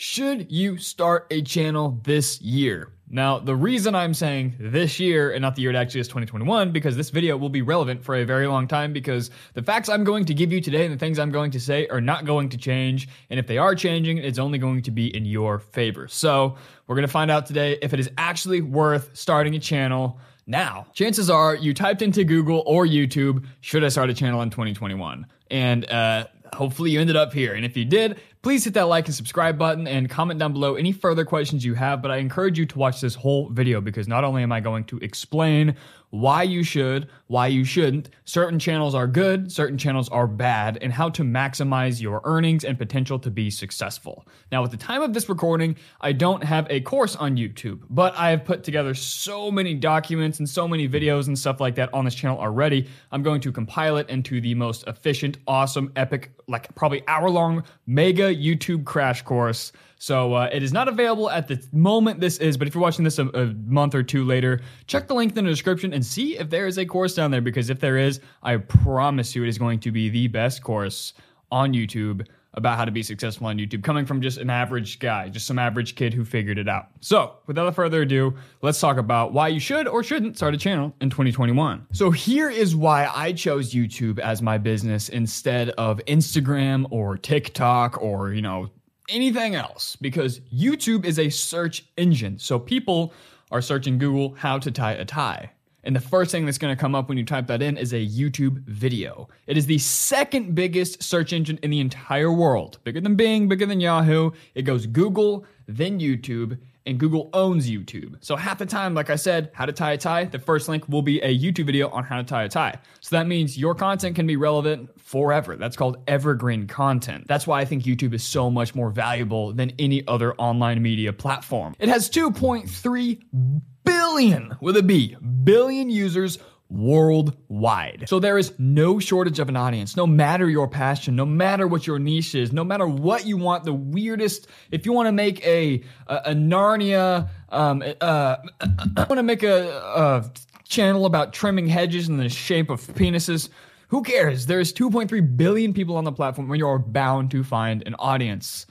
Should you start a channel this year? Now, the reason I'm saying this year and not the year it actually is 2021, because this video will be relevant for a very long time because the facts I'm going to give you today and the things I'm going to say are not going to change. And if they are changing, it's only going to be in your favor. So we're going to find out today if it is actually worth starting a channel now. Chances are you typed into Google or YouTube, should I start a channel in 2021? And, uh, hopefully you ended up here. And if you did, please hit that like and subscribe button and comment down below any further questions you have. But I encourage you to watch this whole video because not only am I going to explain why you should, why you shouldn't, certain channels are good, certain channels are bad, and how to maximize your earnings and potential to be successful. Now, at the time of this recording, I don't have a course on YouTube, but I have put together so many documents and so many videos and stuff like that on this channel already. I'm going to compile it into the most efficient, awesome, epic, like probably hour long mega YouTube crash course. So uh, it is not available at the moment this is, but if you're watching this a, a, month or two later, check the link in the description and see if there is a course down there. Because if there is, I promise you it is going to be the best course on YouTube about how to be successful on YouTube, coming from just an average guy, just some average kid who figured it out. So, without further ado, let's talk about why you should or shouldn't start a channel in 2021. So, here is why I chose YouTube as my business instead of Instagram or TikTok or, you know, anything else because YouTube is a search engine. So people are searching Google how to tie a tie. And the first thing that's going to come up when you type that in is a YouTube video. It is the second biggest search engine in the entire world, bigger than Bing, bigger than Yahoo. It goes Google, then YouTube, and Google owns YouTube. So half the time, like I said, how to tie a tie, the first link will be a YouTube video on how to tie a tie. So that means your content can be relevant forever. That's called evergreen content. That's why I think YouTube is so much more valuable than any other online media platform. It has 2.3 billion with a B, billion users worldwide. So there is no shortage of an audience, no matter your passion, no matter what your niche is, no matter what you want, the weirdest, if you want to make a, a, a Narnia, um, uh, want to make a, a channel about trimming hedges in the shape of penises. Who cares? There's 2.3 billion people on the platform and you're bound to find an audience.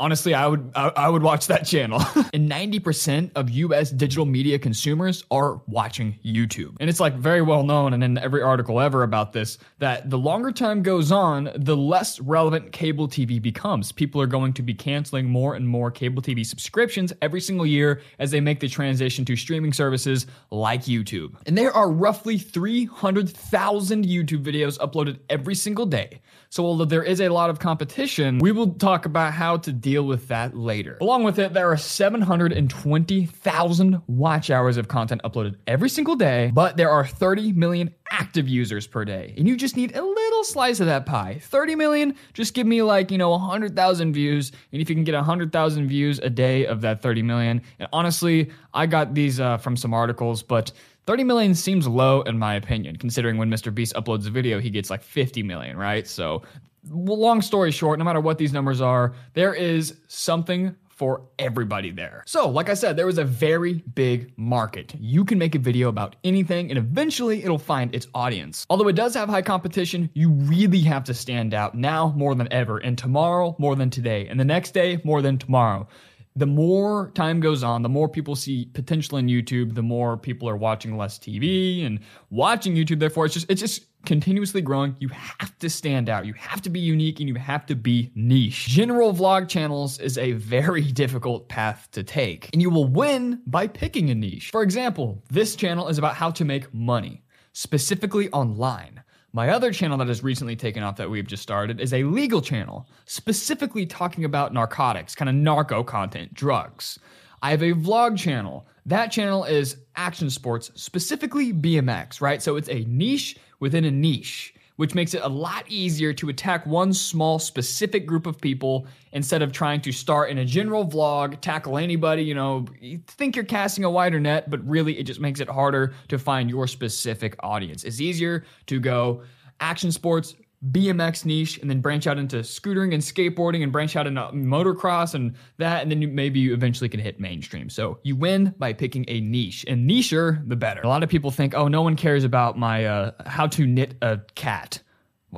Honestly, I would I, I would watch that channel. and 90% of US digital media consumers are watching YouTube. And it's like very well known and in every article ever about this that the longer time goes on, the less relevant cable TV becomes. People are going to be canceling more and more cable TV subscriptions every single year as they make the transition to streaming services like YouTube. And there are roughly 300,000 YouTube videos uploaded every single day. So although there is a lot of competition, we will talk about how to deal with that later. Along with it, there are 720,000 watch hours of content uploaded every single day, but there are 30 million active users per day. And you just need a little slice of that pie. 30 million, just give me like, you know, 100,000 views. And if you can get 100,000 views a day of that 30 million, and honestly, I got these uh, from some articles, but 30 million seems low in my opinion, considering when Mr. Beast uploads a video, he gets like 50 million, right? So, long story short, no matter what these numbers are, there is something for everybody there. So, like I said, there is a very big market. You can make a video about anything and eventually it'll find its audience. Although it does have high competition, you really have to stand out now more than ever, and tomorrow more than today, and the next day more than tomorrow the more time goes on, the more people see potential in YouTube, the more people are watching less TV and watching YouTube. Therefore, it's just it's just continuously growing. You have to stand out. You have to be unique and you have to be niche. General vlog channels is a very difficult path to take, and you will win by picking a niche. For example, this channel is about how to make money, specifically online. My other channel that has recently taken off that we've just started is a legal channel, specifically talking about narcotics, kind of narco content, drugs. I have a vlog channel. That channel is action sports, specifically BMX, right? So it's a niche within a niche which makes it a lot easier to attack one small specific group of people instead of trying to start in a general vlog, tackle anybody, you know, you think you're casting a wider net, but really it just makes it harder to find your specific audience. It's easier to go action sports, BMX niche and then branch out into scootering and skateboarding and branch out into motocross and that. And then you, maybe you eventually can hit mainstream. So you win by picking a niche and nicher, the better. A lot of people think, oh, no one cares about my, uh, how to knit a cat.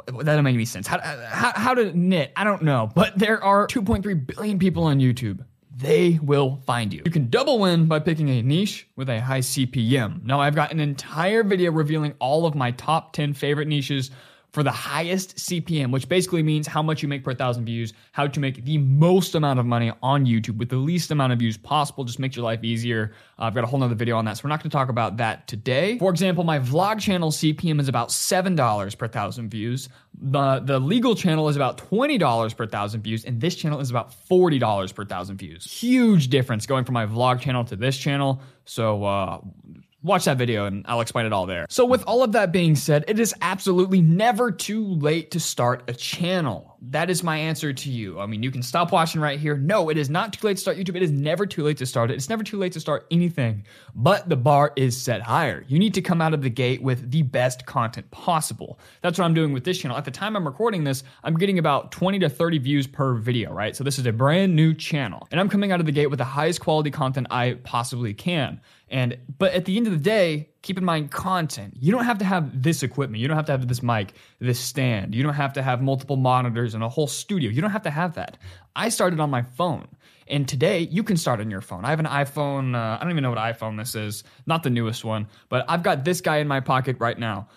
that doesn't make any sense. How, how, how to knit? I don't know. But there are 2.3 billion people on YouTube. They will find you. You can double win by picking a niche with a high CPM. Now, I've got an entire video revealing all of my top 10 favorite niches for the highest CPM, which basically means how much you make per thousand views, how to make the most amount of money on YouTube with the least amount of views possible, just makes your life easier. Uh, I've got a whole nother video on that, so we're not gonna talk about that today. For example, my vlog channel CPM is about $7 per thousand views. The, the legal channel is about $20 per thousand views, and this channel is about $40 per thousand views. Huge difference going from my vlog channel to this channel. So, uh, Watch that video and I'll explain it all there. So, with all of that being said, it is absolutely never too late to start a channel. That is my answer to you. I mean, you can stop watching right here. No, it is not too late to start YouTube. It is never too late to start it. It's never too late to start anything, but the bar is set higher. You need to come out of the gate with the best content possible. That's what I'm doing with this channel. At the time I'm recording this, I'm getting about 20 to 30 views per video, right? So, this is a brand new channel, and I'm coming out of the gate with the highest quality content I possibly can. And but at the end of the day, keep in mind content. You don't have to have this equipment. You don't have to have this mic, this stand. You don't have to have multiple monitors and a whole studio. You don't have to have that. I started on my phone. And today you can start on your phone. I have an iPhone, uh, I don't even know what iPhone this is, not the newest one, but I've got this guy in my pocket right now.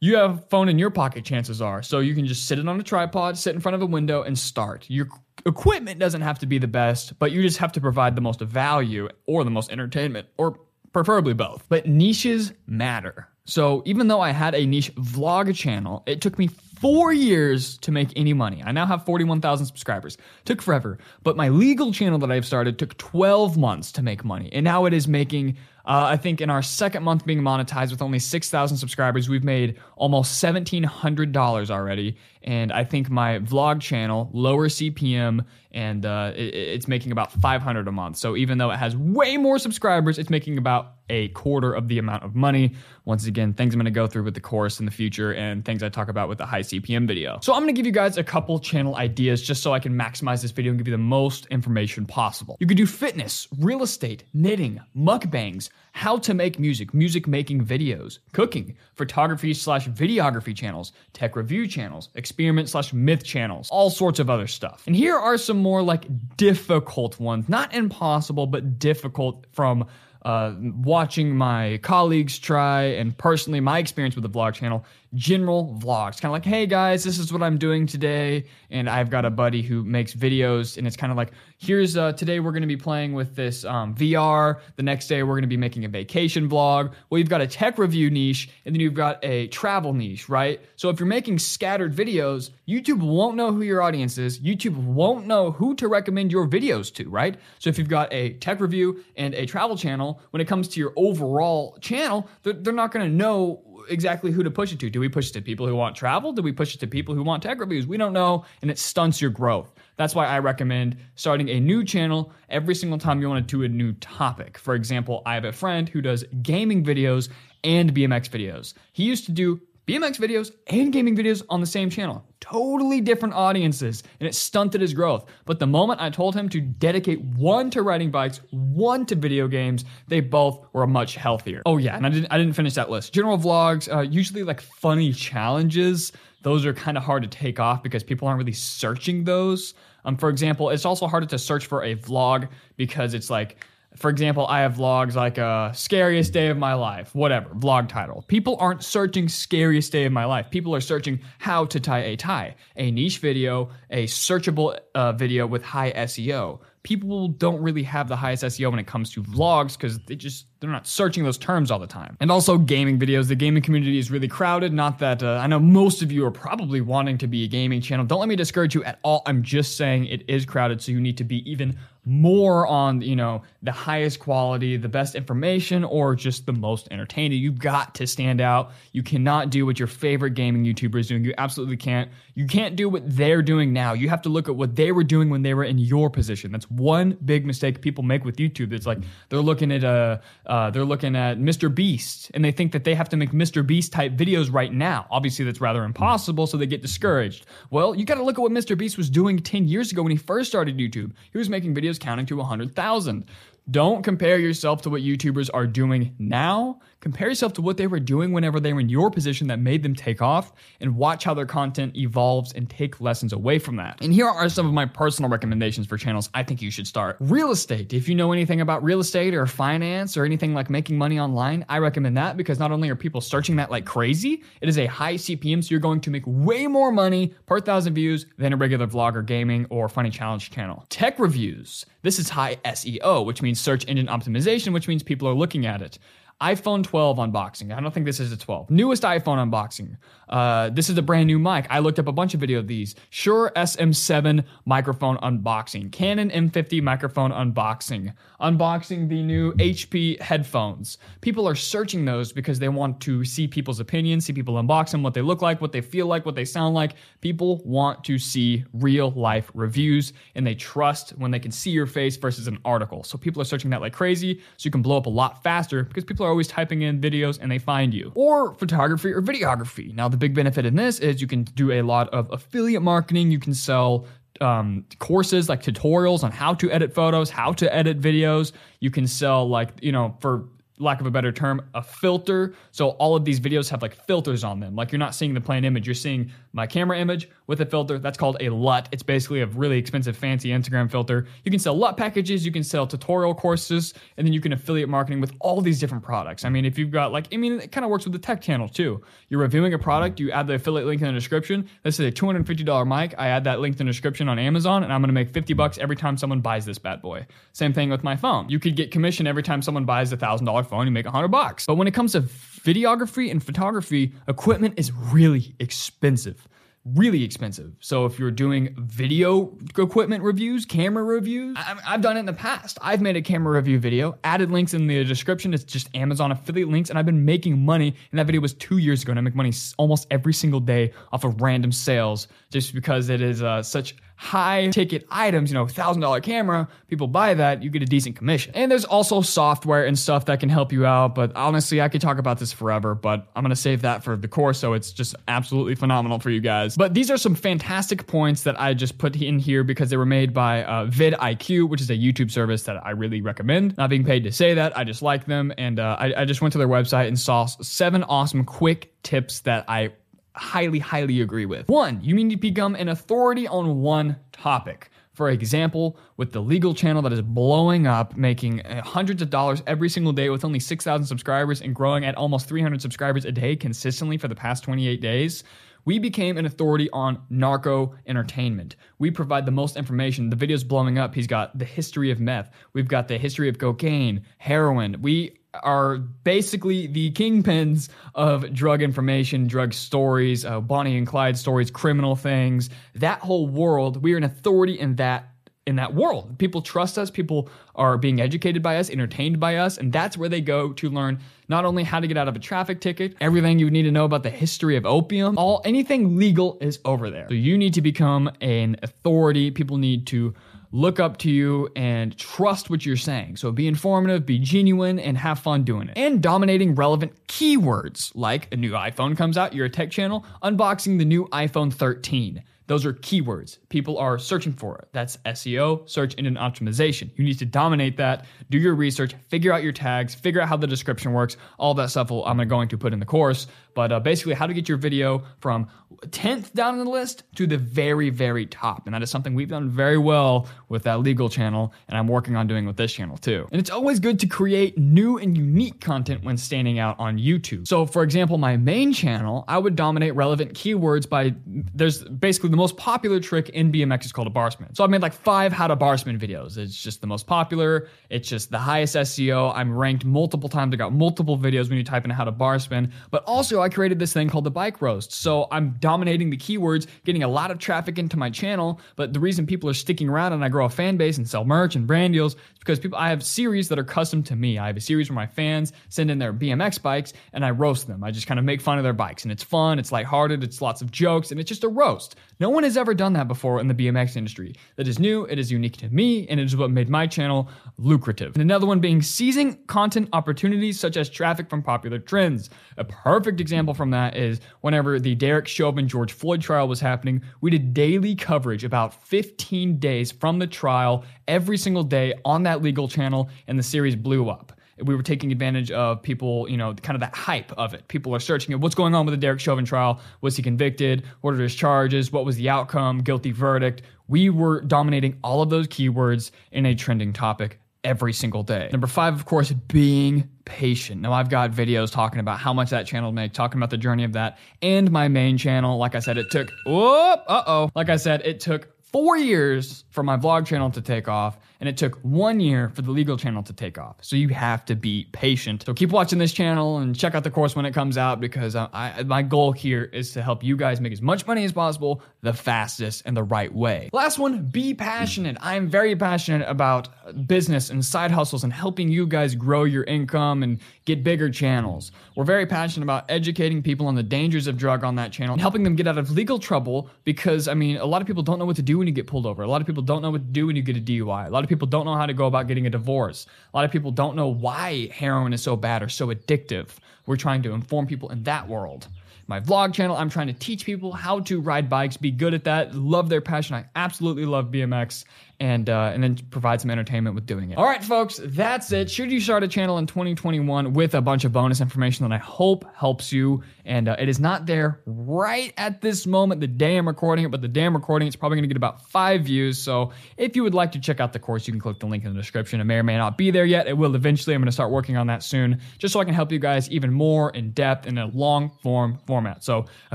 You have a phone in your pocket, chances are. So you can just sit it on a tripod, sit in front of a window, and start. Your equipment doesn't have to be the best, but you just have to provide the most value or the most entertainment, or preferably both. But niches matter. So even though I had a niche vlog channel, it took me four years to make any money. I now have 41,000 subscribers. Took forever. But my legal channel that I've started took 12 months to make money. And now it is making uh, I think in our second month being monetized with only 6,000 subscribers, we've made almost $1,700 already. And I think my vlog channel, lower CPM, and uh, it, it's making about 500 a month. So even though it has way more subscribers, it's making about a quarter of the amount of money. Once again, things I'm going to go through with the course in the future and things I talk about with the high CPM video. So I'm to give you guys a couple channel ideas just so I can maximize this video and give you the most information possible. You could do fitness, real estate, knitting, mukbangs, how to make music, music making videos, cooking, photography slash videography channels, tech review channels, experiment slash myth channels, all sorts of other stuff. And here are some more like difficult ones, not impossible, but difficult from uh, watching my colleagues try and personally my experience with the vlog channel general vlogs. Kind of like hey guys this is what i'm doing today and i've got a buddy who makes videos. And it's kind of like here's uh, today we're going to be playing with this um, vr the next day we're going to be making a vacation vlog. Well you've got a tech review niche and then you've got a travel niche right? So if you're making scattered videos youtube won't know who your audience is. Youtube won't know who to recommend your videos to right? So if you've got a tech review and a travel channel when it comes to your overall channel they're, they're not going to know exactly who to push it to. Do we push it to people who want travel? Do we push it to people who want tech reviews? We don't know, and it stunts your growth. That's why I recommend starting a new channel every single time you want to do a new topic. For example, I have a friend who does gaming videos and BMX videos. He used to do BMX videos and gaming videos on the same channel. Totally different audiences, and it stunted his growth. But the moment I told him to dedicate one to riding bikes, one to video games, they both were much healthier. Oh yeah, and I didn't I didn't finish that list. General vlogs, uh, usually like funny challenges. Those are kind of hard to take off because people aren't really searching those. Um, for example, it's also harder to search for a vlog because it's like for example, I have vlogs like uh, scariest day of my life, whatever, vlog title. People aren't searching scariest day of my life. People are searching how to tie a tie, a niche video, a searchable uh, video with high SEO. People don't really have the highest SEO when it comes to vlogs because they just they're not searching those terms all the time. And also gaming videos. The gaming community is really crowded. Not that uh, I know most of you are probably wanting to be a gaming channel. Don't let me discourage you at all. I'm just saying it is crowded, so you need to be even more on you know the highest quality the best information or just the most entertaining. You've got to stand out. You cannot do what your favorite gaming youtuber is doing. You absolutely can't. You can't do what they're doing now. You have to look at what they were doing when they were in your position. That's one big mistake people make with youtube. It's like they're looking at a uh, they're looking at mr beast and they think that they have to make mr beast type videos right now. Obviously that's rather impossible so they get discouraged. Well you got to look at what mr beast was doing 10 years ago when he first started youtube. He was making videos counting to 100,000. Don't compare yourself to what YouTubers are doing now. Compare yourself to what they were doing whenever they were in your position that made them take off and watch how their content evolves and take lessons away from that. And here are some of my personal recommendations for channels I think you should start. Real estate. If you know anything about real estate or finance or anything like making money online, I recommend that because not only are people searching that like crazy, it is a high CPM, so you're going to make way more money per thousand views than a regular vlogger gaming or funny challenge channel. Tech reviews. This is high SEO, which means search engine optimization, which means people are looking at it iPhone 12 unboxing. I don't think this is a 12. Newest iPhone unboxing. Uh, this is a brand new mic. I looked up a bunch of video of these. Shure SM7 microphone unboxing. Canon M50 microphone unboxing. Unboxing the new HP headphones. People are searching those because they want to see people's opinions, see people unbox them, what they look like, what they feel like, what they sound like. People want to see real life reviews and they trust when they can see your face versus an article. So people are searching that like crazy so you can blow up a lot faster because people are always typing in videos and they find you. Or photography or videography. Now, the big benefit in this is you can do a lot of affiliate marketing. You can sell um, courses like tutorials on how to edit photos, how to edit videos. You can sell like, you know, for lack of a better term, a filter. So all of these videos have like filters on them. Like you're not seeing the plain image, you're seeing my camera image with a filter. That's called a LUT. It's basically a really expensive, fancy Instagram filter. You can sell LUT packages, you can sell tutorial courses, and then you can affiliate marketing with all these different products. I mean, if you've got like, I mean, it kind of works with the tech channel too. You're reviewing a product, you add the affiliate link in the description. This is a $250 mic. I add that link in the description on Amazon, and I'm gonna make 50 bucks every time someone buys this bad boy. Same thing with my phone. You could get commission every time someone buys a $1,000 phone, you make 100 bucks. But when it comes to videography and photography, equipment is really expensive really expensive. So if you're doing video equipment reviews, camera reviews, I, have done it in the past. I've made a camera review video, added links in the description. It's just Amazon affiliate links, and I've been making money. And that video was two years ago, and I make money almost every single day off of random sales, just because it is uh, such high ticket items, you know, $1,000 camera, people buy that, you get a decent commission. And there's also software and stuff that can help you out, but honestly, I could talk about this forever, but I'm gonna save that for the course, so it's just absolutely phenomenal for you guys. But these are some fantastic points that I just put in here because they were made by uh, vidIQ, which is a YouTube service that I really recommend. Not being paid to say that, I just like them, and uh, I, I just went to their website and saw seven awesome quick tips that I highly, highly agree with. One, you need to become an authority on one topic. For example, with the legal channel that is blowing up, making uh, hundreds of dollars every single day with only 6,000 subscribers and growing at almost 300 subscribers a day consistently for the past 28 days, we became an authority on narco entertainment. We provide the most information. The video's blowing up. He's got the history of meth. We've got the history of cocaine, heroin. We are basically the kingpins of drug information, drug stories, uh, Bonnie and Clyde stories, criminal things. That whole world, we are an authority in that in that world. People trust us, people are being educated by us, entertained by us, and that's where they go to learn not only how to get out of a traffic ticket, everything you need to know about the history of opium, all anything legal is over there. So you need to become an authority. People need to look up to you and trust what you're saying. So be informative, be genuine, and have fun doing it. And dominating relevant keywords like a new iPhone comes out, you're a tech channel, unboxing the new iPhone 13. Those are keywords. People are searching for it. That's SEO, search engine optimization. You need to dominate that, do your research, figure out your tags, figure out how the description works. All that stuff I'm going to put in the course. But uh, basically, how to get your video from 10th down in the list to the very, very top. And that is something we've done very well with that legal channel. And I'm working on doing with this channel too. And it's always good to create new and unique content when standing out on YouTube. So, for example, my main channel, I would dominate relevant keywords by there's basically the most popular trick in BMX is called a bar spin. So I've made like five how to bar spin videos. It's just the most popular. It's just the highest SEO. I'm ranked multiple times. I got multiple videos when you type in how to bar spin. But also I created this thing called the bike roast. So I'm dominating the keywords, getting a lot of traffic into my channel. But the reason people are sticking around and I grow a fan base and sell merch and brand deals is because people I have series that are custom to me. I have a series where my fans send in their BMX bikes and I roast them. I just kind of make fun of their bikes and it's fun, it's lighthearted, it's lots of jokes, and it's just a roast. No one has ever done that before in the BMX industry. That is new, it is unique to me, and it is what made my channel lucrative. And another one being seizing content opportunities such as traffic from popular trends. A perfect example from that is whenever the Derek Chauvin George Floyd trial was happening, we did daily coverage about 15 days from the trial every single day on that legal channel, and the series blew up. we were taking advantage of people, you know, kind of that hype of it. People are searching it. What's going on with the Derek Chauvin trial? Was he convicted? What are his charges? What was the outcome? Guilty verdict? We were dominating all of those keywords in a trending topic every single day. Number five, of course, being patient. Now, I've got videos talking about how much that channel make, talking about the journey of that, and my main channel. Like I said, it took, whoop, uh oh. Like I said, it took four years for my vlog channel to take off and it took one year for the legal channel to take off. So you have to be patient. So keep watching this channel and check out the course when it comes out because I, I, my goal here is to help you guys make as much money as possible the fastest and the right way. Last one, be passionate. I am very passionate about business and side hustles and helping you guys grow your income and get bigger channels. We're very passionate about educating people on the dangers of drug on that channel and helping them get out of legal trouble because I mean, a lot of people don't know what to do when you get pulled over. A lot of people don't know what to do when you get a DUI. A lot of people don't know how to go about getting a divorce. A lot of people don't know why heroin is so bad or so addictive. We're trying to inform people in that world. My vlog channel, I'm trying to teach people how to ride bikes, be good at that, love their passion. I absolutely love BMX and uh, and then provide some entertainment with doing it. All right, folks, that's it. Should you start a channel in 2021 with a bunch of bonus information that I hope helps you? And uh, it is not there right at this moment, the day I'm recording it, but the day I'm recording it's probably going to get about five views. So if you would like to check out the course, you can click the link in the description. It may or may not be there yet. It will eventually. I'm going to start working on that soon, just so I can help you guys even more in depth in a long form format. So I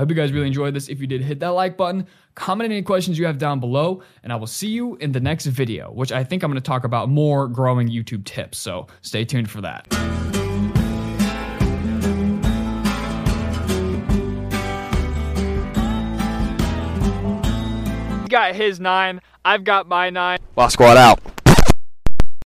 hope you guys really enjoyed this. If you did, hit that like button Comment any questions you have down below, and I will see you in the next video, which I think I'm going to talk about more growing YouTube tips. So stay tuned for that. got his nine. I've got my nine. Boss Squad out.